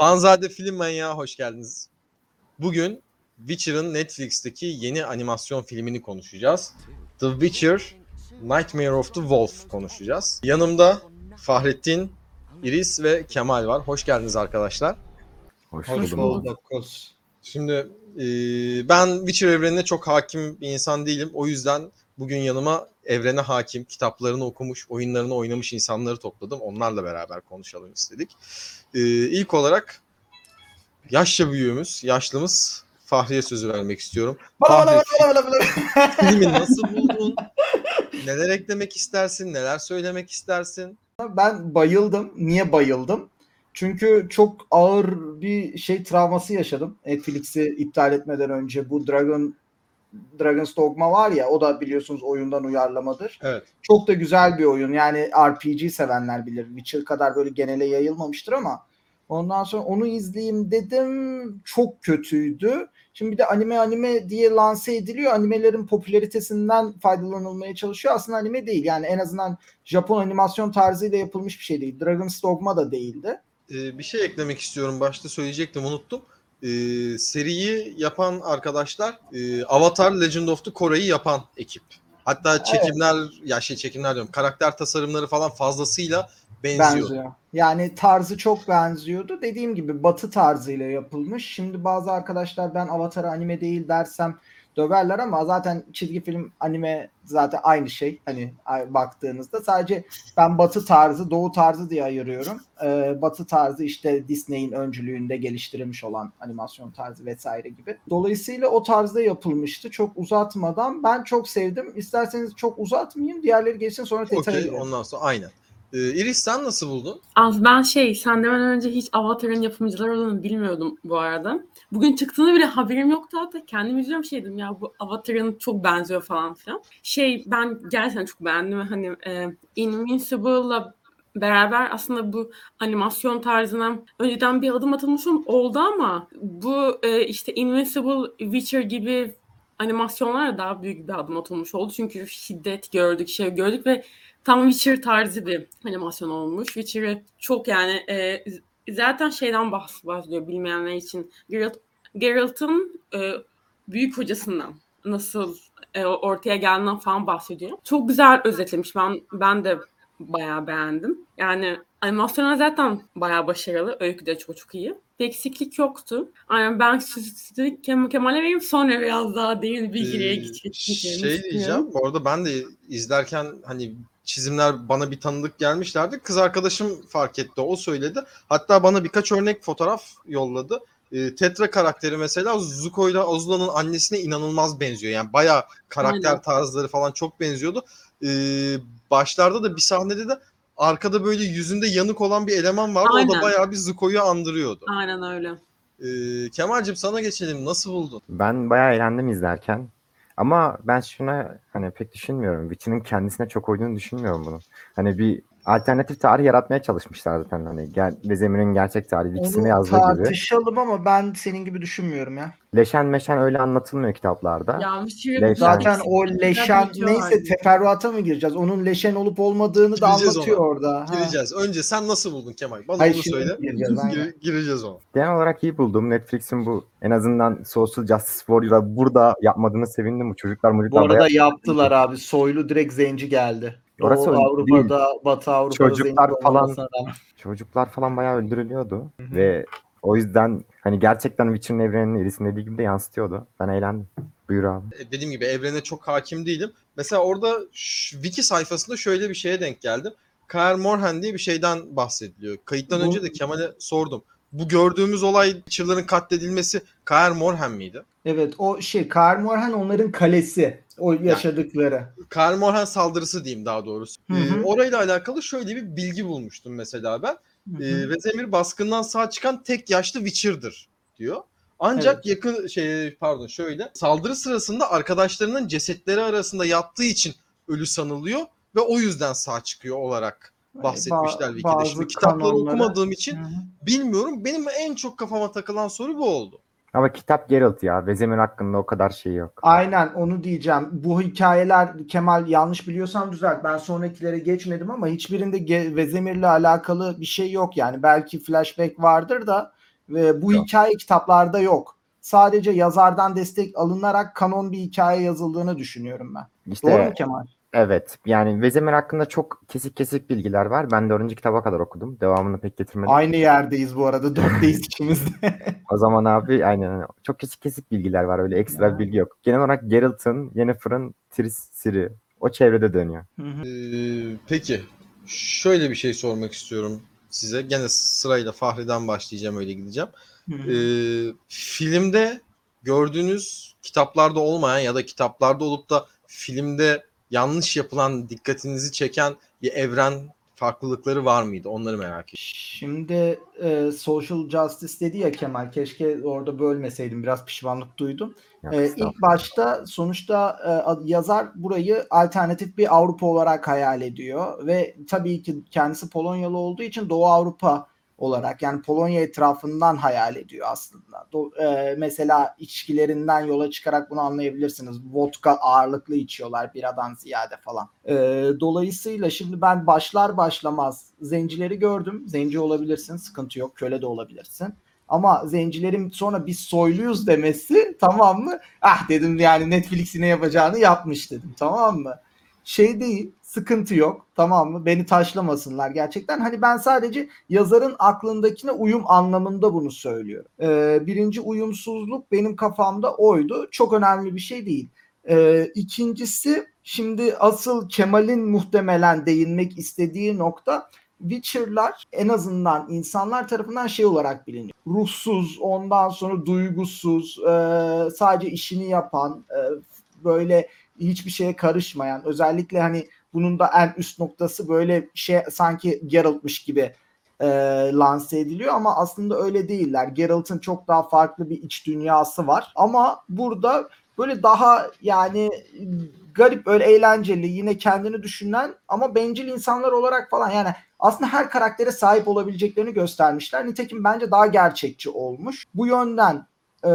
Fanzade Film Manyağı hoş geldiniz. Bugün Witcher'ın Netflix'teki yeni animasyon filmini konuşacağız. The Witcher Nightmare of the Wolf konuşacağız. Yanımda Fahrettin, Iris ve Kemal var. Hoş geldiniz arkadaşlar. Hoş, Hoş bulduk. Şimdi e, ben Witcher evrenine çok hakim bir insan değilim. O yüzden bugün yanıma evrene hakim, kitaplarını okumuş, oyunlarını oynamış insanları topladım. Onlarla beraber konuşalım istedik. E, ilk olarak yaşça büyüğümüz, yaşlımız Fahriye sözü vermek istiyorum. Bala bala Fahri, bala bala bala. filmi nasıl buldun? Neler eklemek istersin? Neler söylemek istersin? Ben bayıldım. Niye bayıldım? Çünkü çok ağır bir şey travması yaşadım. Netflix'i iptal etmeden önce bu Dragon Dragon's Dogma var ya o da biliyorsunuz oyundan uyarlamadır. Evet. Çok da güzel bir oyun. Yani RPG sevenler bilir. Witcher kadar böyle genele yayılmamıştır ama ondan sonra onu izleyeyim dedim. Çok kötüydü. Şimdi bir de anime anime diye lanse ediliyor. Animelerin popülaritesinden faydalanılmaya çalışıyor. Aslında anime değil. Yani en azından Japon animasyon tarzıyla yapılmış bir şey değil. Dragon's Dogma da değildi. Ee, bir şey eklemek istiyorum. Başta söyleyecektim unuttum. Ee, seriyi yapan arkadaşlar e, Avatar Legend of the Korra'yı yapan ekip. Hatta çekimler ya şey çekimler diyorum karakter tasarımları falan fazlasıyla benziyor. Benziyor. Yani tarzı çok benziyordu. Dediğim gibi batı tarzıyla yapılmış. Şimdi bazı arkadaşlar ben Avatar anime değil dersem döverler ama zaten çizgi film anime zaten aynı şey. Hani baktığınızda sadece ben batı tarzı doğu tarzı diye ayırıyorum. Ee, batı tarzı işte Disney'in öncülüğünde geliştirilmiş olan animasyon tarzı vesaire gibi. Dolayısıyla o tarzda yapılmıştı. Çok uzatmadan ben çok sevdim. İsterseniz çok uzatmayayım. Diğerleri geçsin sonra Okey girelim. ondan sonra aynen. Ee, Iris sen nasıl buldun? Az ben şey sen demeden önce hiç Avatar'ın yapımcıları olduğunu bilmiyordum bu arada. Bugün çıktığını bile haberim yoktu hatta kendim izliyorum şey dedim ya bu Avatar'ın çok benziyor falan filan. Şey ben gerçekten çok beğendim hani e, Invincible'la beraber aslında bu animasyon tarzına önceden bir adım atılmış oldu ama bu e, işte Invincible, Witcher gibi animasyonlara daha büyük bir adım atılmış oldu. Çünkü şiddet gördük, şey gördük ve tam Witcher tarzı bir animasyon olmuş. Witcher'ı çok yani e, zaten şeyden bahs- bahsediyor bilmeyenler için. Geralt, Geralt'ın e, büyük hocasından nasıl e, ortaya geldiğinden falan bahsediyor. Çok güzel özetlemiş. Ben ben de bayağı beğendim. Yani animasyonlar zaten bayağı başarılı. Öykü de çok çok iyi. Bir eksiklik yoktu. Yani ben sizi Kem- Kemal'e vereyim sonra biraz daha derin bilgiye Ee, geçelim. şey diyeceğim. Bu arada ben de izlerken hani çizimler bana bir tanıdık gelmişlerdi. Kız arkadaşım fark etti. O söyledi. Hatta bana birkaç örnek fotoğraf yolladı. Ee, Tetra karakteri mesela Zuko ile Azula'nın annesine inanılmaz benziyor. Yani bayağı karakter Aynen. tarzları falan çok benziyordu. Ee, başlarda da bir sahnede de arkada böyle yüzünde yanık olan bir eleman vardı. O da Aynen. bayağı bir Zuko'yu andırıyordu. Aynen öyle. Ee, Kemal'cim sana geçelim. Nasıl buldun? Ben bayağı eğlendim izlerken. Ama ben şuna hani pek düşünmüyorum. Witcher'ın kendisine çok uyduğunu düşünmüyorum bunu. Hani bir alternatif tarih yaratmaya çalışmışlar zaten. Hani gel, Vezemir'in gerçek tarihi ikisini yazdığı gibi. tartışalım ama ben senin gibi düşünmüyorum ya. Leşen meşen öyle anlatılmıyor kitaplarda. Ya Witcher'ı Leşen. Zaten o leşen neyse teferruata mı gireceğiz? Onun leşen olup olmadığını da Gireceğiz anlatıyor ona. orada. Ha. Gireceğiz. Önce sen nasıl buldun Kemal? Bana Hayır, onu şimdi söyle. gireceğiz. Gire- gireceğiz ona. Genel olarak iyi buldum. Netflix'in bu en azından Social Justice Warrior'a burada yapmadığını sevindim. Bu çocuklar Bu arada bayağı- yaptılar abi. Soylu direkt zenci geldi. Orası Doğu Avrupa'da, Batı Avrupa'da Çocuklar falan- çocuklar falan bayağı öldürülüyordu. Hı hı. Ve o yüzden hani gerçekten Witcher'ın evreninin irisinin dediği gibi de yansıtıyordu. Ben eğlendim. Buyur abi. E, Dediğim gibi evrene çok hakim değilim. Mesela orada wiki sayfasında şöyle bir şeye denk geldim. Kaer Morhen diye bir şeyden bahsediliyor. Kayıttan Bu- önce de Kemal'e sordum. Bu gördüğümüz olay Witcher'ların katledilmesi Kaer Morhen miydi? Evet o şey Kaer Morhen onların kalesi. O yaşadıkları. Kaer Morhen saldırısı diyeyim daha doğrusu. Hı hı. E, orayla alakalı şöyle bir bilgi bulmuştum mesela ben. Hı E, hı. Vezemir baskından sağ çıkan tek yaşlı Witcher'dır diyor. Ancak yakın şey pardon şöyle saldırı sırasında arkadaşlarının cesetleri arasında yattığı için ölü sanılıyor ve o yüzden sağ çıkıyor olarak bahsetmişler Ba- Wiki'de. bazı Şimdi kitapları kanonlara- okumadığım için Hı hı. bilmiyorum. Benim en çok kafama takılan soru bu oldu. Ama kitap Geralt ya. Vezemir hakkında o kadar şey yok. Aynen onu diyeceğim. Bu hikayeler Kemal yanlış biliyorsam düzelt. Ben sonrakilere geçmedim ama hiçbirinde Ge- Vezemir'le alakalı bir şey yok yani. Belki flashback vardır da Ve bu Yok. hikaye kitaplarda yok. Sadece yazardan destek alınarak kanon bir hikaye yazıldığını düşünüyorum ben. İşte Doğru mu Kemal? Evet yani Vezemir hakkında çok kesik kesik bilgiler var. Ben dördüncü kitaba kadar okudum. Devamını pek getirmedim. Aynı yerdeyiz bu arada. Dörtteyiz ikimiz de. O zaman abi aynen çok kesik kesik bilgiler var. Öyle ekstra Ya. bir bilgi yok. Genel olarak Geralt'ın, Yennefer'ın Triss, Ciri o çevrede dönüyor. Hı hı. Ee, peki şöyle bir şey sormak istiyorum size. Gene sırayla Fahri'den başlayacağım öyle gideceğim. Hı. Ee, filmde gördüğünüz kitaplarda olmayan ya da kitaplarda olup da filmde yanlış yapılan dikkatinizi çeken bir evren farklılıkları var mıydı? Onları merak ediyorum. Şimdi e, social justice dedi ya Kemal. Keşke orada bölmeseydim. Biraz pişmanlık duydum. Ya, estağfurullah. ilk başta sonuçta e, yazar burayı alternatif bir Avrupa olarak hayal ediyor ve tabii ki kendisi Polonyalı olduğu için Doğu Avrupa olarak yani Polonya etrafından hayal ediyor aslında. Do- e, mesela içkilerinden yola çıkarak bunu anlayabilirsiniz. Vodka ağırlıklı içiyorlar biradan ziyade falan. E, dolayısıyla şimdi ben başlar başlamaz zencileri gördüm. Zenci olabilirsin, sıkıntı yok. Köle de olabilirsin. Ama zencilerin sonra biz soyluyuz demesi tamam mı? Ah dedim yani Netflix'in ne yapacağını yapmış dedim tamam mı? Şey değil sıkıntı yok tamam mı? Beni taşlamasınlar gerçekten. Hani ben sadece yazarın aklındakine uyum anlamında bunu söylüyorum. Ee, birinci uyumsuzluk benim kafamda oydu. Çok önemli bir şey değil. Ee, ikincisi şimdi asıl Kemal'in muhtemelen değinmek istediği nokta Witcher'lar en azından insanlar tarafından şey olarak biliniyor. Ruhsuz, ondan sonra duygusuz, e, sadece işini yapan, e, böyle hiçbir şeye karışmayan, özellikle hani bunun da en üst noktası böyle şey sanki Geralt'mış gibi e, lanse ediliyor ama aslında öyle değiller. Geralt'ın çok daha farklı bir iç dünyası var ama burada böyle daha yani garip öyle eğlenceli yine kendini düşünen ama bencil insanlar olarak falan yani aslında her karaktere sahip olabileceklerini göstermişler. Nitekim bence daha gerçekçi olmuş. Bu yönden e,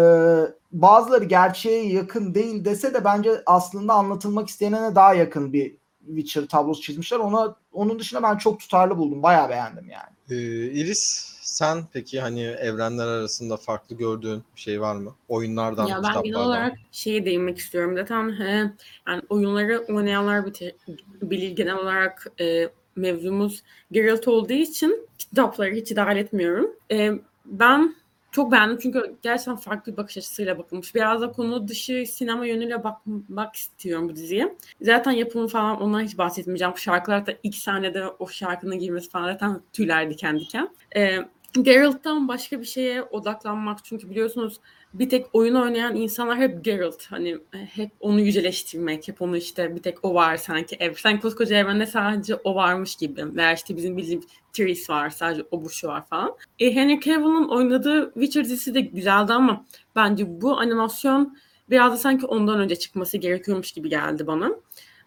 bazıları gerçeğe yakın değil dese de bence aslında anlatılmak istenene daha yakın bir Witcher tablosu çizmişler. Ona onun dışında ben çok tutarlı buldum. Bayağı beğendim yani. Ee, Iris sen peki hani evrenler arasında farklı gördüğün bir şey var mı? Oyunlardan, Ya ben genel kitaplardan. olarak şeye değinmek istiyorum. Zaten he, yani oyunları oynayanlar bilir, bilir genel olarak e, mevzumuz Geralt olduğu için kitapları hiç dahil etmiyorum. E, ben çok beğendim çünkü gerçekten farklı bir bakış açısıyla bakılmış. Biraz da konu dışı sinema yönüyle bakmak istiyorum bu diziye. Zaten yapımı falan ondan hiç bahsetmeyeceğim. Şarkılar da ilk sahnede o şarkının girmesi falan zaten tüyler diken diken. E, Geralt'tan başka bir şeye odaklanmak çünkü biliyorsunuz bir tek oyun oynayan insanlar hep Geralt. Hani e, hep onu yüceleştirmek, hep onu işte bir tek o var sanki. Ev, sanki koskoca evrende sadece o varmış gibi. Veya işte bizim bildiğimiz Triss var, sadece o bu şu var falan. E, Henry Cavill'ın oynadığı Witcher dizisi de güzeldi ama bence bu animasyon biraz da sanki ondan önce çıkması gerekiyormuş gibi geldi bana.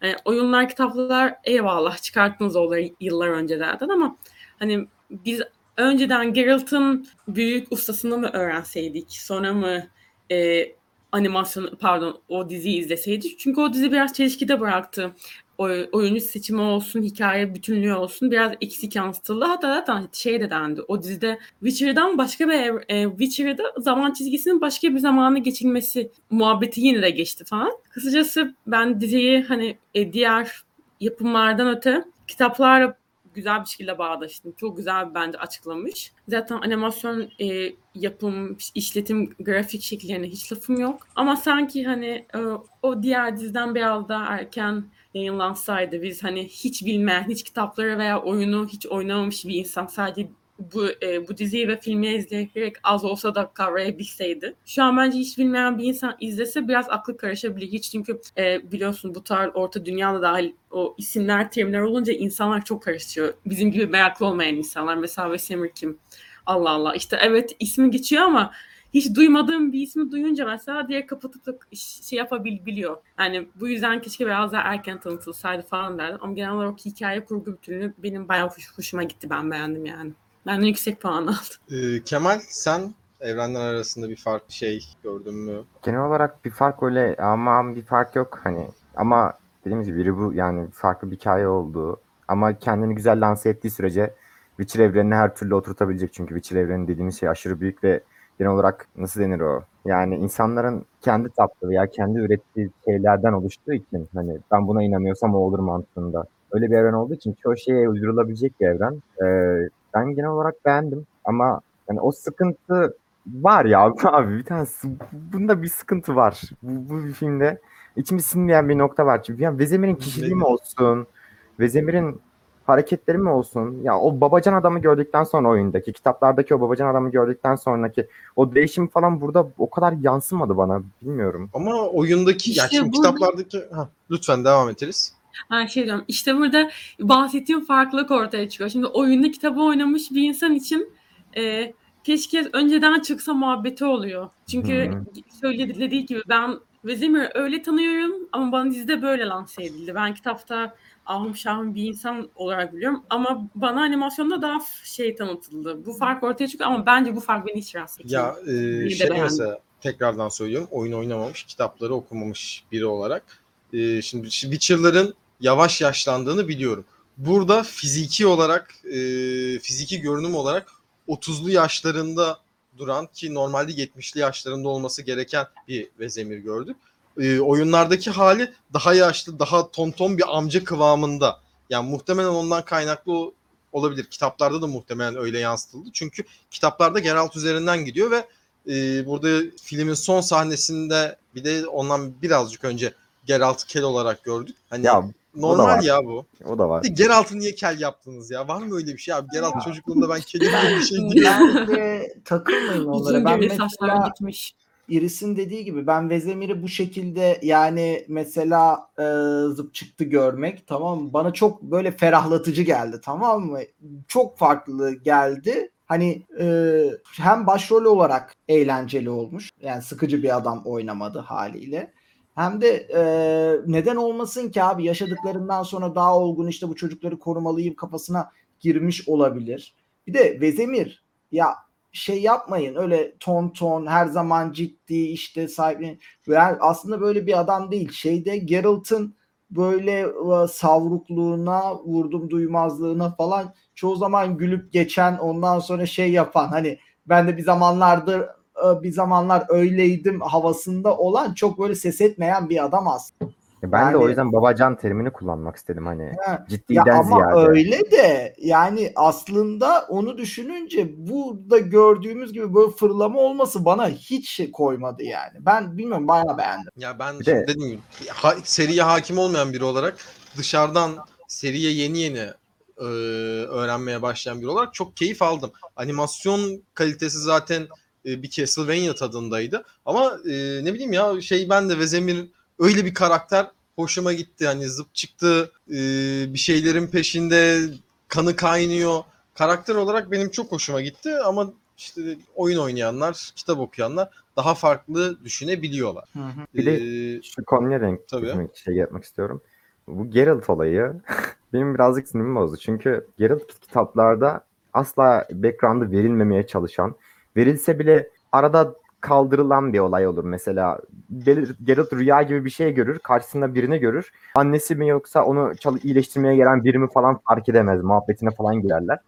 E, oyunlar, kitaplar eyvallah çıkarttınız onları yıllar önce zaten ama hani biz önceden Geralt'ın büyük ustasını mı öğrenseydik sonra mı e, animasyon pardon o diziyi izleseydik çünkü o dizi biraz çelişkide bıraktı. O, oyuncu seçimi olsun, hikaye bütünlüğü olsun biraz eksik yansıtıldı. Hatta zaten şey de dendi. O dizide Witcher'dan başka bir e, Witcher'da zaman çizgisinin başka bir zamana geçilmesi muhabbeti yine de geçti falan. Kısacası ben diziyi hani e, diğer yapımlardan öte kitaplarla güzel bir şekilde bağdaştım. Çok güzel bence açıklamış. Zaten animasyon e, yapım, işletim, grafik şekillerine hiç lafım yok. Ama sanki hani e, o diğer diziden biraz daha erken yayınlansaydı biz hani hiç bilmeyen, hiç kitapları veya oyunu hiç oynamamış bir insan sadece bu e, bu diziyi ve filmi izleyerek az olsa da kavrayabilseydi. Şu an bence hiç bilmeyen bir insan izlese biraz aklı karışabilir. Hiç çünkü e, biliyorsun bu tarz orta dünyada dahil o isimler, terimler olunca insanlar çok karışıyor. Bizim gibi meraklı olmayan insanlar. Mesela Vesemir kim? Allah Allah. İşte evet ismi geçiyor ama hiç duymadığım bir ismi duyunca mesela diye kapatıp da şey yapabiliyor. Yani bu yüzden keşke biraz daha erken tanıtılsaydı falan derdim. Ama genel olarak hikaye kurgu bütünlüğü benim bayağı hoş, hoşuma gitti. Ben beğendim yani. Ben de yüksek puan aldım. Ee, Kemal sen evrenler arasında bir farklı şey gördün mü? Genel olarak bir fark öyle ama bir fark yok hani ama dediğimiz gibi biri bu yani farklı bir hikaye olduğu ama kendini güzel lanse ettiği sürece Witcher evrenine her türlü oturtabilecek. Çünkü Witcher evreni dediğimiz şey aşırı büyük ve genel olarak nasıl denir o? Yani insanların kendi taptığı veya kendi ürettiği şeylerden oluştuğu için hani ben buna inanıyorsam o olur mantığında. Öyle bir evren olduğu için çoğu şeye uydurulabilecek bir evren. Ee, ben genel olarak beğendim ama yani o sıkıntı var ya abi bir tane sı- bunda bir sıkıntı var. Bu, bu bir filmde içimi sinmeyen bir nokta var. Çünkü yani Vezemir'in kişiliği mi olsun, Vezemir'in hareketleri mi olsun? Ya o babacan adamı gördükten sonra oyundaki, kitaplardaki o babacan adamı gördükten sonraki o değişim falan burada o kadar yansımadı bana. Bilmiyorum. Ama oyundaki, İşte yani şimdi burada- kitaplardaki... Ha, lütfen devam ederiz. Ha şey diyorum işte burada bahsettiğim farklılık ortaya çıkıyor. Şimdi oyunda kitabı oynamış bir insan için e, keşke önceden çıksa muhabbeti oluyor. Çünkü Hı. söyledi dediği gibi ben Vezimir'i öyle tanıyorum ama bana dizide böyle lanse edildi. Ben kitapta ahım şahım bir insan olarak biliyorum ama bana animasyonda daha şey tanıtıldı. Bu fark ortaya çıkıyor ama bence bu fark beni hiç rahatsız etmiyor. Ya e, şey beğendim. mesela tekrardan söylüyorum oyun oynamamış, kitapları okumamış biri olarak. E, şimdi Witcher'ların yavaş yaşlandığını biliyorum. Burada fiziki olarak, e, fiziki görünüm olarak 30'lu yaşlarında duran ki normalde 70'li yaşlarında olması gereken bir Vezemir gördük. E, oyunlardaki hali daha yaşlı, daha tonton bir amca kıvamında. Yani muhtemelen ondan kaynaklı olabilir. Kitaplarda da muhtemelen öyle yansıtıldı. Çünkü kitaplarda Geralt üzerinden gidiyor ve e, burada filmin son sahnesinde bir de ondan birazcık önce Geralt'ı kel olarak gördük. Hani Ya normal ya bu. o da var. Bir de Geralt'ı niye kel yaptınız ya? Var mı öyle bir şey abi? Geralt çocukluğunda ben gibi bir şey değil. Bence takılmayın onlara. Uzun Ben mesela gitmiş. Iris'in dediği gibi ben Vezemir'i bu şekilde yani mesela e, zıp çıktı görmek tamam? Bana çok böyle ferahlatıcı geldi tamam mı? Çok farklı geldi. Hani e, hem başrol olarak eğlenceli olmuş. Yani sıkıcı bir adam oynamadı haliyle. Hem de e, neden olmasın ki abi yaşadıklarından sonra daha olgun işte bu çocukları korumalıyım kafasına girmiş olabilir. Bir de Vezemir ya şey yapmayın öyle ton ton her zaman ciddi işte sahibi yani aslında böyle bir adam değil. Şeyde Geralt'ın böyle savrukluğuna vurdum duymazlığına falan çoğu zaman gülüp geçen ondan sonra şey yapan hani ben de bir zamanlardır bir zamanlar öyleydim havasında olan çok böyle ses etmeyen bir adam aslında. Ben de o Yani- yüzden babacan terimini kullanmak istedim hani. Ha, Ya Ciddiden ama ziyade. öyle de yani aslında onu düşününce burada gördüğümüz gibi böyle fırlama olması bana hiç şey koymadı yani. Ben bilmiyorum bayağı beğendim. Ya ben Bir şimdi de- dediğim gibi ha- seriye hakim olmayan biri olarak dışarıdan seriye yeni yeni e, öğrenmeye başlayan biri olarak çok keyif aldım. Animasyon kalitesi zaten e, bir Castlevania tadındaydı. Ama e, ne bileyim ya şey ben de Vezemir öyle bir karakter hoşuma gitti. Hani zıp çıktı e, bir şeylerin peşinde kanı kaynıyor. Karakter olarak benim çok hoşuma gitti ama işte oyun oynayanlar, kitap okuyanlar daha farklı düşünebiliyorlar. Bir de Ee, Şu konuya denk Tabii. şey yapmak istiyorum. Bu Geralt olayı benim birazcık sinirimi bozdu. Çünkü Geralt kitaplarda asla background'ı verilmemeye çalışan, verilse bile arada kaldırılan bir olay olur. Mesela Ger- Geralt rüya gibi bir şey görür, karşısında birini görür. Annesi mi yoksa onu çalı iyileştirmeye gelen biri mi falan fark edemez. Muhabbetine falan girerler.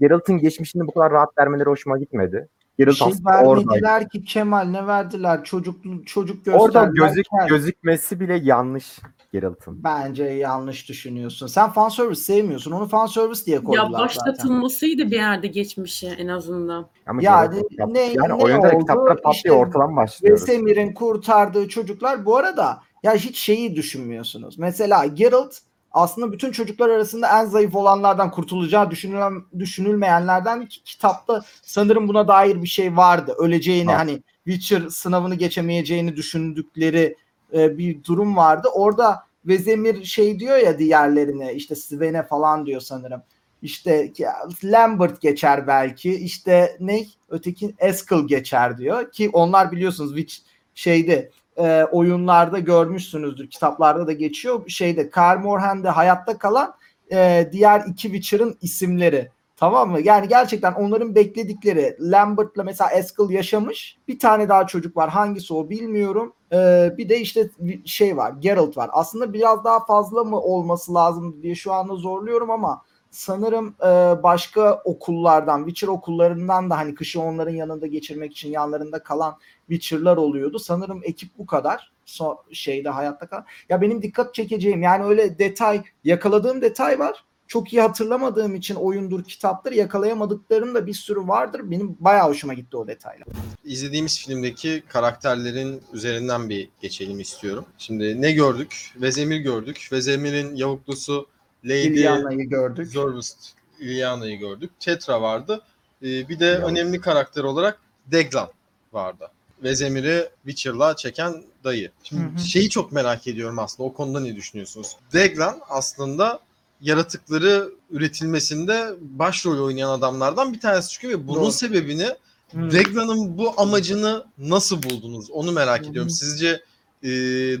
Geralt'ın geçmişini bu kadar rahat vermeleri hoşuma gitmedi. Bir Geralt şey orada. vermediler ki Kemal ne verdiler? Çocuk çocuk Orada gösterdiler. gözük, Kel. gözükmesi bile yanlış Geralt'ın. Bence yanlış düşünüyorsun. Sen fan service sevmiyorsun. Onu fan service diye koydular Ya zaten. başlatılmasıydı bir yerde geçmişe en azından. Ama Yani Geralt kitap- ne- yani ne oyunda oldu? kitaplara patlıyor İşte ortadan başlıyoruz. Vesemir'in kurtardığı çocuklar bu arada ya hiç şeyi düşünmüyorsunuz. Mesela Geralt aslında bütün çocuklar arasında en zayıf olanlardan kurtulacağı düşünülen, düşünülmeyenlerden ki kitapta sanırım buna dair bir şey vardı. Öleceğini Ha. hani Witcher sınavını geçemeyeceğini düşündükleri e, bir durum vardı. Orada Vezemir şey diyor ya diğerlerine işte Sven'e falan diyor sanırım. İşte Lambert geçer belki. İşte ne? Öteki Eskel geçer diyor ki onlar biliyorsunuz Witch şeyde e, oyunlarda görmüşsünüzdür. Kitaplarda da geçiyor. Şeyde Kaer Morhen'de hayatta kalan e, diğer iki Witcher'ın isimleri. Tamam mı? Yani gerçekten onların bekledikleri Lambert'la mesela Eskel yaşamış. Bir tane daha çocuk var. Hangisi o bilmiyorum. E, bir de işte şey var. Geralt var. Aslında biraz daha fazla mı olması lazım diye şu anda zorluyorum ama sanırım e, başka okullardan, Witcher okullarından da hani kışı onların yanında geçirmek için yanlarında kalan Witcher'lar oluyordu. Sanırım ekip bu kadar. So, şeyde hayatta kal. Ya benim dikkat çekeceğim yani öyle detay, yakaladığım detay var. Çok iyi hatırlamadığım için oyundur, kitaptır yakalayamadıklarım da bir sürü vardır. Benim bayağı hoşuma gitti o detaylar. İzlediğimiz filmdeki karakterlerin üzerinden bir geçelim istiyorum. Şimdi ne gördük? Vezemir gördük. Vezemir'in yavuklusu Lady gördük. Zorvist Liliana'yı gördük. Tetra vardı. Ee, bir de Yavuz. önemli karakter olarak Deglan vardı. Vezemir'i Witcher'la çeken dayı. Şimdi Hı hı. şeyi çok merak ediyorum aslında. O konuda ne düşünüyorsunuz? Deglan aslında yaratıkları üretilmesinde başrol oynayan adamlardan bir tanesi çıkıyor ve bunun Doğru. sebebini Hmm. Deglan'ın bu amacını nasıl buldunuz? Onu merak Hı hı. ediyorum. Sizce e,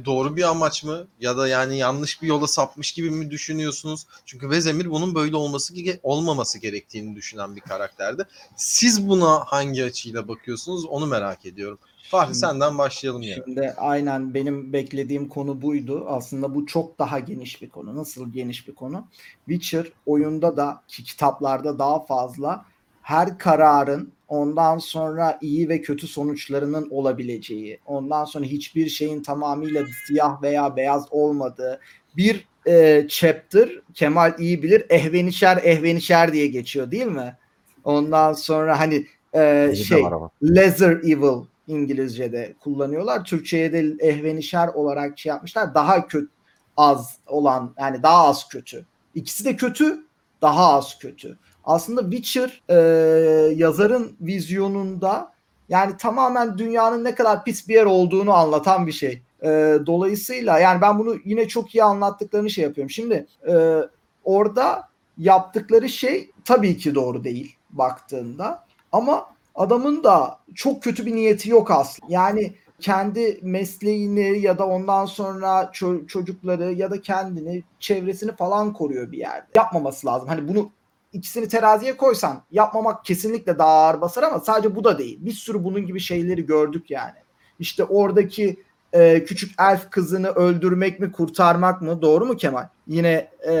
doğru bir amaç mı? Ya da yani yanlış bir yola sapmış gibi mi düşünüyorsunuz? Çünkü Vezemir bunun böyle olması olmaması gerektiğini düşünen bir karakterdi. Siz buna hangi açıyla bakıyorsunuz? Onu merak ediyorum. Fahri Şimdi- senden başlayalım ya. Şimdi aynen benim beklediğim konu buydu. Aslında bu çok daha geniş bir konu. Nasıl geniş bir konu? Witcher oyunda da ki kitaplarda daha fazla her kararın ondan sonra iyi ve kötü sonuçlarının olabileceği, ondan sonra hiçbir şeyin tamamıyla siyah veya beyaz olmadığı bir e, chapter Kemal iyi bilir ehvenişer ehvenişer diye geçiyor değil mi? Ondan sonra hani e, şey. Lesser Evil İngilizce'de kullanıyorlar. Türkçe'ye de ehvenişer olarak şey yapmışlar. Daha kötü az olan yani daha az kötü. İkisi de kötü, daha az kötü. Aslında Witcher e, yazarın vizyonunda yani tamamen dünyanın ne kadar pis bir yer olduğunu anlatan bir şey. E, dolayısıyla yani ben bunu yine çok iyi anlattıklarını şey yapıyorum. Şimdi e, orada yaptıkları şey tabii ki doğru değil baktığında ama adamın da çok kötü bir niyeti yok aslında. Yani kendi mesleğini ya da ondan sonra ço- çocukları ya da kendini, çevresini falan koruyor bir yerde. Yapmaması lazım. Hani bunu ikisini teraziye koysan yapmamak kesinlikle daha ağır basar ama sadece bu da değil. Bir sürü bunun gibi şeyleri gördük yani. İşte oradaki e, küçük elf kızını öldürmek mi kurtarmak mı doğru mu Kemal? Yine e,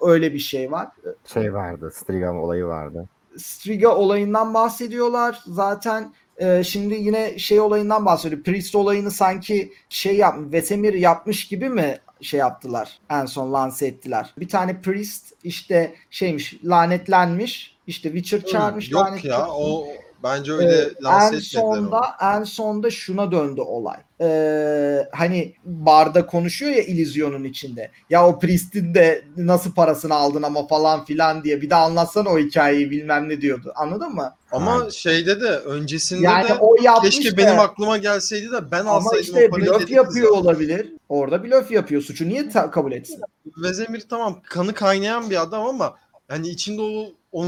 öyle bir şey var. Şey vardı. Striga olayı vardı. Striga olayından bahsediyorlar. Zaten e, şimdi yine şey olayından bahsediyor. Priest olayını sanki şey yap, Vesemir yapmış gibi mi şey yaptılar? En son lanse ettiler. Bir tane priest işte şeymiş lanetlenmiş. İşte Witcher çağırmış Yok lanet ya o bence öyle Ee, lanse en sonda onu. en sonda şuna döndü olay. Ee, hani barda konuşuyor ya illüzyonun içinde. Ya o priestin de nasıl parasını aldın ama falan filan diye bir de anlatsana o hikayeyi bilmem ne diyordu. Anladın mı? Ama Aynen. şeyde de öncesinde Yani de o yapmış keşke da- benim aklıma gelseydi de ben ama alsaydım işte o parayı blöf yapıyor zaten. olabilir. Orada blöf yapıyor. Suçu niye ta- kabul etsin? Vezemir tamam kanı kaynayan bir adam ama hani içinde o o,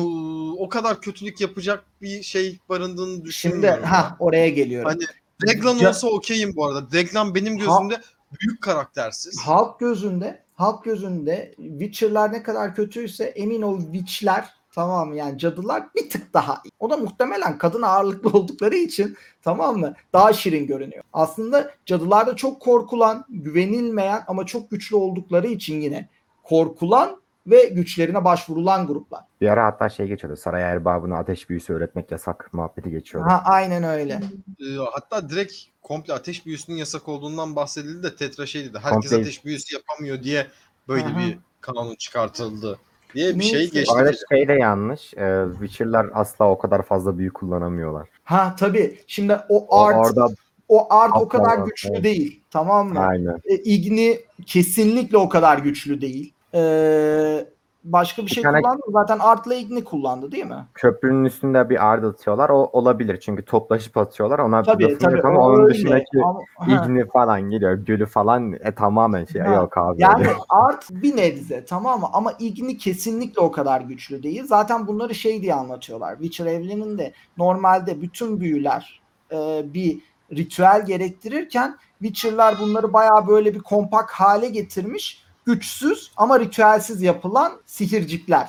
o kadar kötülük yapacak bir şey barındığını Şimdi düşünmüyorum. ha oraya geliyorum. Hani Deglan olsa okeyim bu arada. Deglan benim gözümde büyük karaktersiz. halk gözünde halk gözünde Witcher'lar ne kadar kötüyse emin ol Witch'ler tamam? Yani cadılar bir tık daha iyi. O da muhtemelen kadın ağırlıklı oldukları için tamam mı? Daha şirin görünüyor. Aslında cadılar da çok korkulan, güvenilmeyen ama çok güçlü oldukları için yine korkulan ve güçlerine başvurulan gruplar. Bir ara hatta şey geçiyordu. Saray erbabına ateş büyüsü öğretmek yasak muhabbeti geçiyordu. Ha, aynen öyle. Ee, hatta direkt komple ateş büyüsünün yasak olduğundan bahsedildi de Tetra şey dedi. Herkes Komple- ateş büyüsü yapamıyor diye böyle Aha. bir kanun çıkartıldı diye bir şey geçti. Arada şey de yanlış. E, Witcher'lar asla o kadar fazla büyü kullanamıyorlar. Ha tabii. Şimdi o O, art orada o art o kadar güçlü evet. değil. Tamam mı? aynen. E, Igni kesinlikle o kadar güçlü değil. Ee, başka bir Bir şey tane- kullandı mı? Zaten Art'la Igni kullandı değil mi? Köprünün üstünde bir ard atıyorlar. O olabilir. Çünkü toplaşıp atıyorlar. Ona Tabii lafım tabii. yok ama onun öyle. dışındaki Ama- igni falan geliyor. Gölü falan e, tamamen şey. Ha. Yok abi. Yani öyle. Art bir nebze tamam mı? Ama Igni kesinlikle o kadar güçlü değil. Zaten bunları şey diye anlatıyorlar. Witcher evreninde normalde bütün büyüler e, bir ritüel gerektirirken Witcher'lar bunları bayağı böyle bir kompak hale getirmiş. Güçsüz ama ritüelsiz yapılan sihircikler.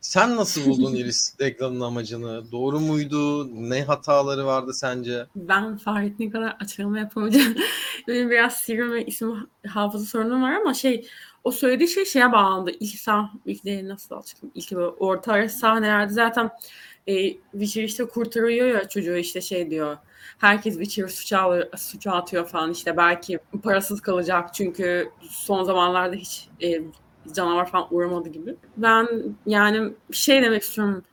Sen nasıl buldun Iris Deglan'ın amacını? Doğru muydu? Ne hataları vardı sence? Ben Fahrettin kadar açıklama yapamayacağım. Benim biraz sihir ve isim hafıza sorunum var ama şey o söylediği şey şeye bağlandı. İlk sah ilk değil nasıl açıklayayım? İlk böyle orta ara sahnelerde zaten e, Witcher işte kurtarıyor ya çocuğu işte şey diyor. Herkes Witcher suça, suça atıyor falan işte belki parasız kalacak çünkü son zamanlarda hiç e, canavar falan uğramadı gibi. Ben yani şey demek istiyorum.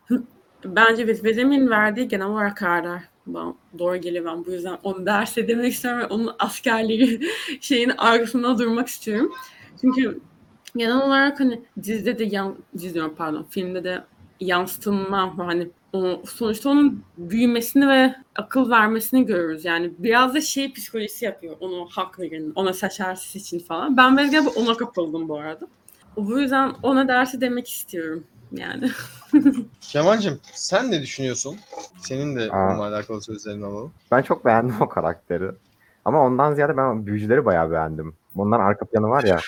Bence Vezemir'in verdiği genel olarak kararlar bana doğru geliyor ben bu yüzden onu ders demek istiyorum ve onun askerleri şeyin arkasında durmak istiyorum. Çünkü genel olarak hani dizide de yan, dizi pardon filmde de yansıtılma hani sonuçta onun büyümesini ve akıl vermesini görürüz. Yani biraz da şey psikolojisi yapıyor. Onu hak verin, ona seçersiz için falan. Ben biraz galiba ona kapıldım bu arada. Bu yüzden ona dersi demek istiyorum yani. Kemal'cim sen ne düşünüyorsun? Senin de Aa. bununla alakalı sözlerini alalım. Ben çok beğendim o karakteri. Ama ondan ziyade ben büyücüleri bayağı beğendim. Bunların arka planı var ya.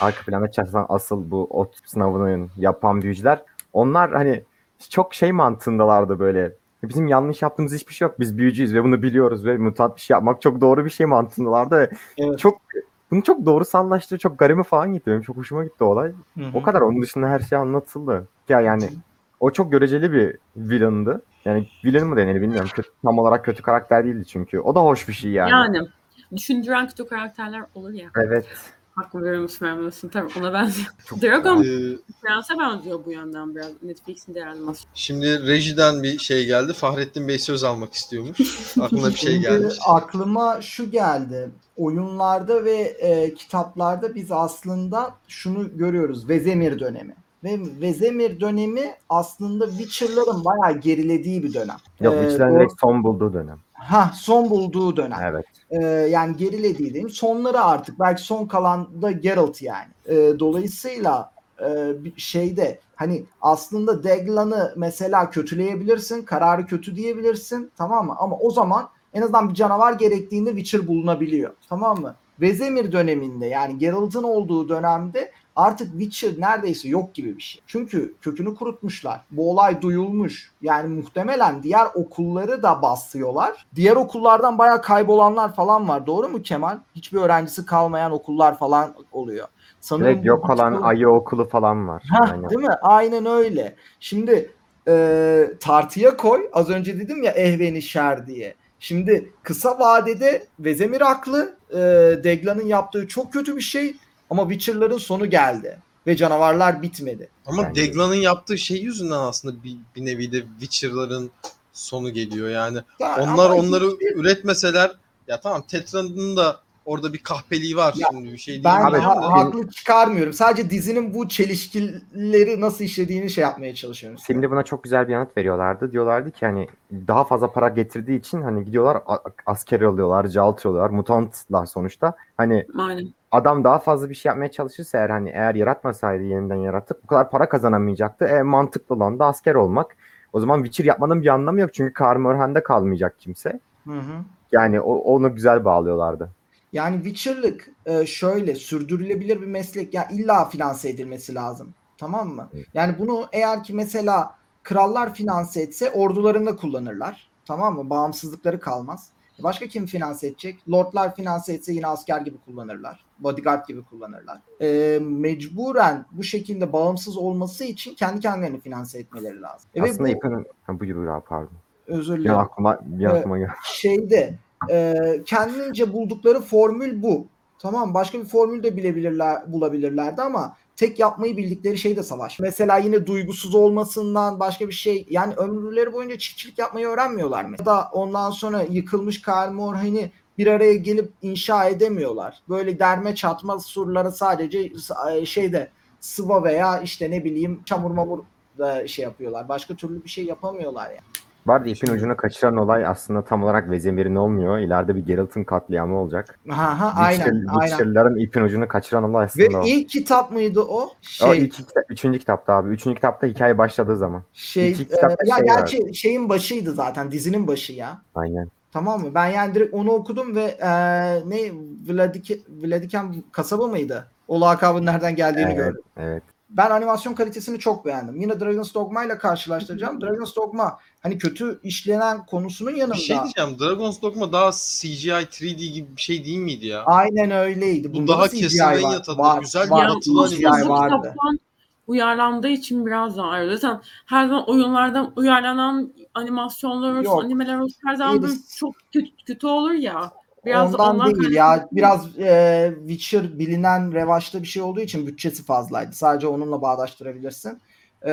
Arka planda çalışan asıl bu ot sınavını yapan büyücüler. Onlar hani çok şey mantığındalardı böyle. Bizim yanlış yaptığımız hiçbir şey yok. Biz büyücüyüz ve bunu biliyoruz ve mutant bir şey yapmak çok doğru bir şey mantığındalardı. Ve Evet. Çok bunu çok doğru sallaştı. Çok garime falan gitti. Benim çok hoşuma gitti olay. Hı hı. O kadar onun dışında her şey anlatıldı. Ya yani o çok göreceli bir villain'dı. Yani villain mı denir bilmiyorum. Kötü, tam olarak kötü karakter değildi çünkü. O da hoş bir şey yani. Yani, düşündüren kötü karakterler olur ya. Evet. Haklı veriyor musun vermiyorsun tabii ona benziyor. Dragon Ee, Prense'e benziyor bu yönden biraz. Netflix'in de animasyon. şimdi rejiden bir şey geldi. Fahrettin Bey söz almak istiyormuş. Aklına bir şey gelmiş. aklıma şu geldi. Oyunlarda ve e, kitaplarda biz aslında şunu görüyoruz. Vezemir dönemi. Ve Vezemir dönemi aslında Witcher'ların bayağı gerilediği bir dönem. Yok Ee, Witcher'ın o- direkt son bulduğu dönem. Ha son bulduğu dönem. Evet. Ee, yani gerilediği diyeyim. Sonları artık belki son kalan da Geralt yani. Ee, dolayısıyla e, şeyde hani aslında Deglan'ı mesela kötüleyebilirsin. Kararı kötü diyebilirsin. Tamam mı? Ama o zaman en azından bir canavar gerektiğinde Witcher bulunabiliyor. Tamam mı? Vezemir döneminde yani Geralt'ın olduğu dönemde artık Witcher neredeyse yok gibi bir şey. Çünkü kökünü kurutmuşlar. Bu olay duyulmuş. Yani muhtemelen diğer okulları da basıyorlar. Diğer okullardan bayağı kaybolanlar falan var. Doğru mu Kemal? Hiçbir öğrencisi kalmayan okullar falan oluyor. Sanırım Direkt yok olan ayı okulu falan var. Hah, Aynen. değil mi? Aynen öyle. Şimdi e, tartıya koy. Az önce dedim ya ehveni şer diye. Şimdi kısa vadede Vezemir haklı. E, Deglan'ın yaptığı çok kötü bir şey. Ama Witcher'ların sonu geldi. Ve canavarlar bitmedi. Ama Bence- Deglan'ın yaptığı şey yüzünden aslında bir, bir nevi de Witcher'ların sonu geliyor yani. Ya Onlar onları hiçbir- üretmeseler ya tamam Tetra'nın da orada bir kahpeliği var Ya, şimdi bir şey değil. ben Abi, ha- haklı çıkarmıyorum. Sadece dizinin bu çelişkileri nasıl işlediğini şey yapmaya çalışıyorum. Filmde buna çok güzel bir yanıt veriyorlardı. Diyorlardı ki hani daha fazla para getirdiği için hani gidiyorlar a- asker alıyorlar, calt alıyorlar, mutantlar sonuçta. Hani Aynen. adam daha fazla bir şey yapmaya çalışırsa eğer hani eğer yaratmasaydı yeniden yaratıp bu kadar para kazanamayacaktı. E, mantıklı olan da asker olmak. O zaman Witcher yapmanın bir anlamı yok çünkü Karmörhen'de kalmayacak kimse. Hı hı. Yani o, onu güzel bağlıyorlardı. Yani Witcher'lık e, şöyle sürdürülebilir bir meslek ya illa finanse edilmesi lazım. Tamam mı? Evet. Yani bunu eğer ki mesela krallar finanse etse ordularında kullanırlar. Tamam mı? Bağımsızlıkları kalmaz. Başka kim finanse edecek? Lordlar finanse etse yine asker gibi kullanırlar. Bodyguard gibi kullanırlar. E, mecburen bu şekilde bağımsız olması için kendi kendilerini finanse etmeleri lazım. E Aslında bu-. Ha, buyur buyur pardon. özür Bir dilerim an aklıma, bir Evet. aklıma geldi. şeyde e, kendince buldukları formül bu. Tamam başka bir formül de bilebilirler bulabilirlerdi ama tek yapmayı bildikleri şey de savaş. Mesela yine duygusuz olmasından başka bir şey yani ömürleri boyunca çiftçilik yapmayı öğrenmiyorlar mı? Ya da ondan sonra yıkılmış Kalmor hani bir araya gelip inşa edemiyorlar. Böyle derme çatma surları sadece e, şeyde sıva veya işte ne bileyim çamur mamur da şey yapıyorlar. Başka türlü bir şey yapamıyorlar yani. Bu arada ipin ucunu kaçıran olay aslında tam olarak Vezemir'in olmuyor. İleride bir Geralt'ın katliamı olacak. Ha ha aynen aynen. İpin ucunu kaçıran olay Ve aslında o. ilk kitap mıydı o? O Şey, ilk kitap, üçüncü kitapta abi. Üçüncü kitapta hikaye başladığı zaman. şey, e, ya şey gerçi şeyin başıydı zaten, dizinin başı ya. Aynen. Tamam mı? Ben yani direkt onu okudum ve e, ne Vladik Vladiken kasaba mıydı? O lakabın nereden geldiğini Evet, gördüm. evet. Ben animasyon kalitesini çok beğendim. Yine Dragon's Dogma ile karşılaştıracağım. Dragon's Dogma hani kötü işlenen konusunun yanında. Bir şey diyeceğim. Dragon's Dogma daha CGI 3D gibi bir şey değil miydi ya? Aynen öyleydi. Bu Bunda daha kesilden var. yatadı. Güzel var. bir atılan CGI vardı. kitaptan uyarlandığı için biraz daha ayrı. Zaten her zaman oyunlardan uyarlanan animasyonlar olsun, Yok. animeler olsun her zaman böyle çok kötü, kötü olur ya. Biraz da Ondan ondan değil ya. Biraz e, Witcher bilinen revaçta bir şey olduğu için bütçesi fazlaydı. Sadece onunla bağdaştırabilirsin. E,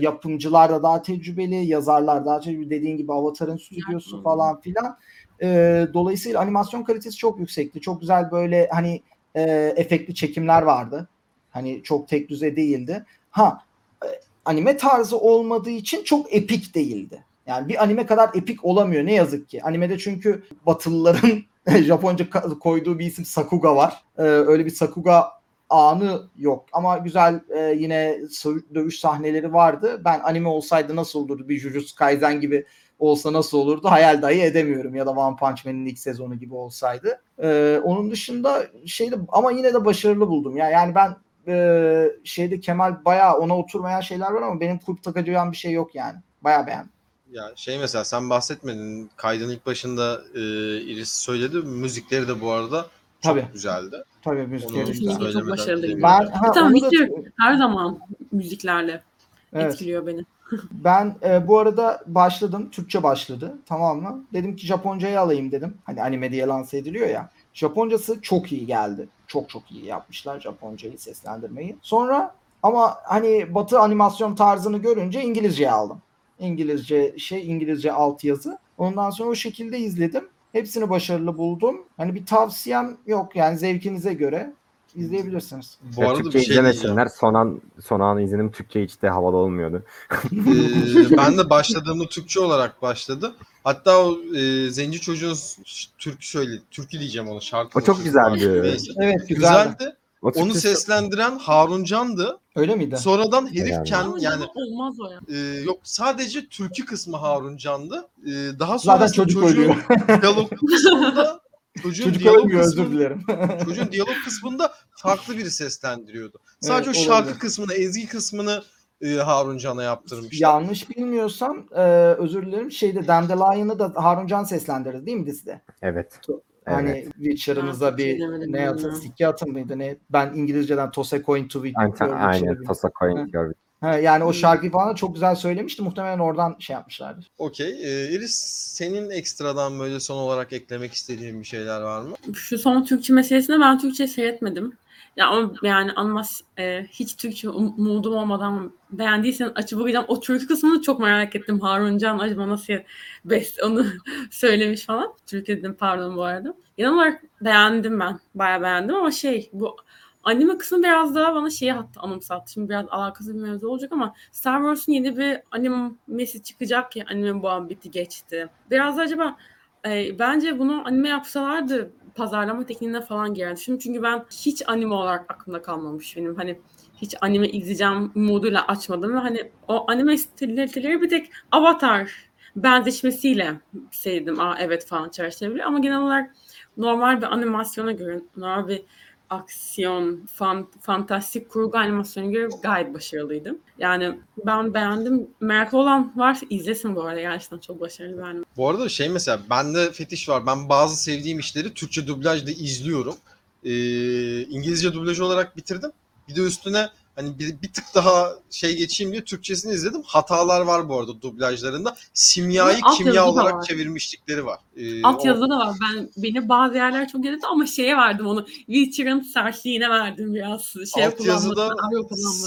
yapımcılar da daha tecrübeli, yazarlar daha tecrübeli. Dediğin gibi Avatar'ın stüdyosu Yani. falan filan. E, dolayısıyla animasyon kalitesi çok yüksekti. Çok güzel böyle hani e, efektli çekimler vardı. Hani çok tek düze değildi. Ha e, anime tarzı olmadığı için çok epik değildi. Yani bir anime kadar epik olamıyor ne yazık ki. Animede çünkü Batılıların Japonca koyduğu bir isim Sakuga var. Ee, öyle bir Sakuga anı yok. Ama güzel e, yine dövüş sahneleri vardı. Ben anime olsaydı nasıl olurdu? Bir Jujutsu Kaisen gibi olsa nasıl olurdu? Hayal dahi edemiyorum. Ya da One Punch Man'in ilk sezonu gibi olsaydı. Ee, onun dışında şeyde ama yine de başarılı buldum. Ya yani ben e, şeyde Kemal bayağı ona oturmayan şeyler var ama benim kulp takacağım bir şey yok yani. Bayağı beğendim. Ya şey mesela sen bahsetmedin. Kaydın ilk başında e, Iris söyledi. Müzikleri de bu arada çok Tabii. güzeldi. Tabii müzikleri güzel. çok başarılıydı. Ben ha, onu da- her zaman müziklerle evet. etkiliyor beni. Ben e, bu arada başladım. Türkçe başladı. Tamam mı? Dedim ki Japoncayı alayım dedim. Hani anime diye lanse ediliyor ya. Japoncası çok iyi geldi. Çok çok iyi yapmışlar Japoncayı seslendirmeyi. Sonra ama hani Batı animasyon tarzını görünce İngilizce aldım. İngilizce şey İngilizce altyazı. Ondan sonra o şekilde izledim. Hepsini başarılı buldum. Hani bir tavsiyem yok yani zevkinize göre izleyebilirsiniz. Bu Ya arada Türkçe bir şey izlemesinler. Son an, son an izledim. Türkçe hiç de havalı olmuyordu. Ee, ben de başladığımda Türkçe olarak başladı. Hatta o e, zenci çocuğun türkü söyledi. Türkü diyeceğim onu şarkı. O çok güzeldi. Neyse. Evet güzeldi. Güzeldi. O Onu seslendiren Harun Can'dı. Öyle miydi? Sonradan herif Yani. kendi yani olmaz o ya. e, yok sadece türkü kısmı Harun Can'dı. E, daha Zaten sonra çocuk çocuğun ölüyor. diyalog kısmında çocuğun Çocuk diyalog ölmüyor özür kısmında, dilerim. çocuğun diyalog kısmında farklı biri seslendiriyordu. Sadece Evet, o şarkı olabilir. kısmını, ezgi kısmını e, Harun Can'a yaptırmışlar. Yanlış bilmiyorsam e, özür dilerim şeyde Dandelion'ı da Harun Can seslendirdi değil mi dizide? Evet. Hani Evet. Witcher'ımıza Ben bir ne atın, sikke atın mıydı ne? Ben İngilizceden toss a coin to Witcher. Aynen, aynen. Tosa Ha. Coin. Ha, yani o Hmm. şarkıyı falan çok güzel söylemişti. Muhtemelen oradan şey yapmışlardır. Okey. E, Iris senin ekstradan böyle son olarak eklemek istediğin bir şeyler var mı? Şu son Türkçe meselesinde ben Türkçe seyretmedim. Ya ama yani anlamaz e, hiç Türkçe um- umudum olmadan beğendiyseniz açıp bakacağım. O türkü kısmını çok merak ettim. Harun Can acaba nasıl best onu söylemiş falan. Türkçe dedim pardon bu arada. Genel olarak beğendim ben. Bayağı beğendim ama şey bu anime kısmı biraz daha bana şeyi hatta anımsattı. Şimdi biraz alakasız bir mevzu olacak ama Star Wars'un yeni bir animesi çıkacak ya anime bitti geçti. Biraz da acaba e, bence bunu anime yapsalardı pazarlama tekniğine falan girerdi. Şimdi çünkü ben hiç anime olarak aklımda kalmamış benim. Hani hiç anime izleyeceğim umuduyla açmadım ve hani o anime stilleri bir tek Avatar benzeşmesiyle sevdim. Aa evet falan çerçeveli ama genel olarak normal bir animasyona göre, normal bir aksiyon, fan, fantastik kurgu animasyona göre gayet başarılıydı. Yani ben beğendim. Meraklı olan varsa izlesin bu arada. Gerçekten çok başarılı bir. Bu arada şey mesela bende fetiş var. Ben bazı sevdiğim işleri Türkçe dublajda izliyorum. Ee, İngilizce dublaj olarak bitirdim. Bir de üstüne hani bir, bir tık daha şey geçeyim diye Türkçesini izledim. Hatalar var bu arada dublajlarında. Simyayı alt kimya olarak var. çevirmişlikleri var. Ee, Alt o- yazıda da var. Ben beni bazı yerler çok yedirdi ama şeye verdim onu. Witcher'ın sertliğine verdim biraz. Şey alt yazıda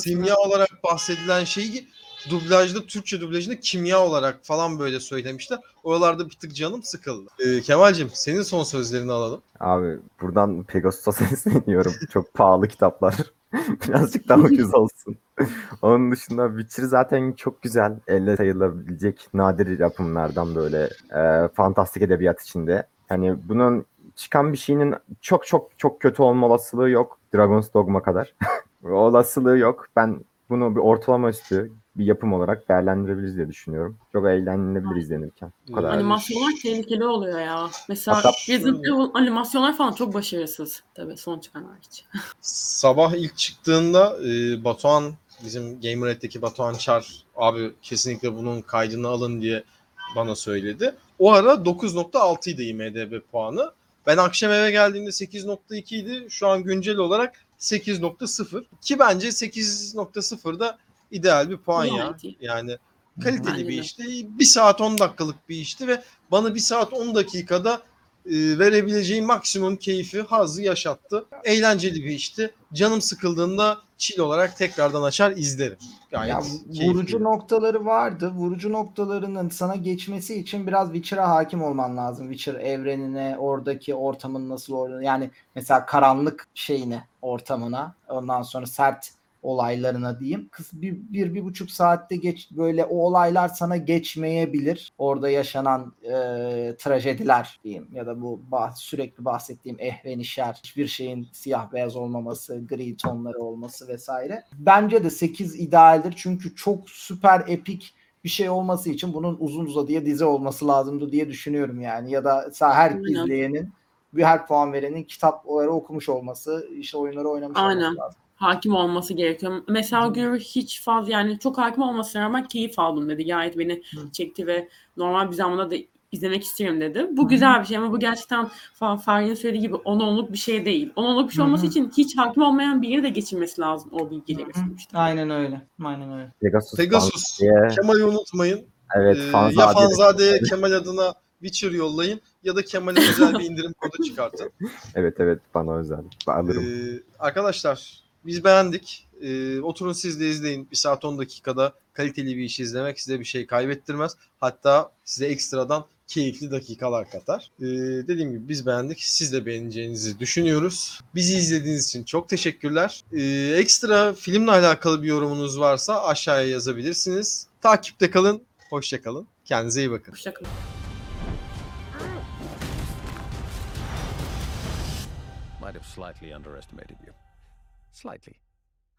simya olarak bahsedilen şeyi dublajda Türkçe dublajında kimya olarak falan böyle söylemişler. Oralarda bir tık canım sıkıldı. Ee, Kemal'cim senin son sözlerini alalım. Abi buradan Pegasus'a sesleniyorum. Çok pahalı kitaplar. Birazcık daha ucuz olsun. Onun dışında Witcher zaten çok güzel. Elle sayılabilecek nadir yapımlardan böyle e, fantastik edebiyat içinde. Hani bunun çıkan bir şeyinin çok çok çok kötü olma olasılığı yok. Dragon's Dogma kadar. olasılığı yok. Ben bunu bir ortalama üstü bir yapım olarak değerlendirebiliriz diye düşünüyorum. Çok eğlenilebilir izlenirken. Bu kadar. Yani Animasyonlar tehlikeli oluyor ya. Mesela Hatta- Resident Evil animasyonlar falan çok başarısız. Tabii son çıkan hariç. Sabah ilk çıktığında e, Batuhan bizim Gamered'deki Batuhan Çar abi kesinlikle bunun kaydını alın diye bana söyledi. O ara 9.6 idi IMDB puanı. Ben akşam eve geldiğimde 8.2 idi. Şu an güncel olarak 8.0 ki bence 8.0 da ideal bir puan ya. Yani kaliteli Bence bir işti. Bir saat 10 dakikalık bir işti ve bana bir saat 10 dakikada e, verebileceği maksimum keyfi, hazzı yaşattı. Eğlenceli bir işti. Canım sıkıldığında chill olarak tekrardan açar izlerim. Gayet Ya, keyifli. vurucu noktaları vardı. Vurucu noktalarının sana geçmesi için biraz Witcher'a hakim olman lazım. Witcher evrenine, oradaki ortamın nasıl olduğunu. Yani mesela karanlık şeyine, ortamına. Ondan sonra sert olaylarına diyeyim. Kız bir, bir, bir buçuk saatte geç böyle o olaylar sana geçmeyebilir. Orada yaşanan e, trajediler diyeyim ya da bu bah, sürekli bahsettiğim ehvenişer, hiçbir şeyin siyah beyaz olmaması, gri tonları olması vesaire. Bence de 8 idealdir çünkü çok süper epik bir şey olması için bunun uzun uzadıya dizi olması lazımdı diye düşünüyorum yani ya da her Aynen. izleyenin bir her puan verenin kitapları okumuş olması, işte oyunları oynamış Aynen. olması lazım. Hakim olması gerekiyor. Mesela Gür hiç fazla yani çok hakim olmasına rağmen keyif aldım dedi. Gayet beni Hı. çekti ve normal bir zamanda da izlemek isterim dedi. Bu Hı güzel bir şey ama bu gerçekten Fa- Fahri'nin söylediği gibi on onluk bir şey değil. On onluk bir şey hı. olması için hiç hakim olmayan biri de geçirmesi lazım o bilgileri sonuçta. Aynen öyle. Aynen öyle. Pegasus, Pegasus, Kemal'i unutmayın. evet, Ee, Fanzade. ya Fanzade'ye Kemal adına Witcher yollayın ya da Kemal'e özel bir indirim kodu çıkartın. Evet evet bana özel. Ben alırım. Ee, arkadaşlar biz beğendik. Ee, oturun siz de izleyin. Bir saat 10 dakikada kaliteli bir iş izlemek size bir şey kaybettirmez. Hatta size ekstradan keyifli dakikalar katar. Ee, dediğim gibi biz beğendik. Siz de beğeneceğinizi düşünüyoruz. Bizi izlediğiniz için çok teşekkürler. Ee, ekstra filmle alakalı bir yorumunuz varsa aşağıya yazabilirsiniz. Takipte kalın. Hoşça kalın. Kendinize iyi bakın. Hoşçakalın. Might have slightly underestimated you. Slightly.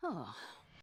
Oh,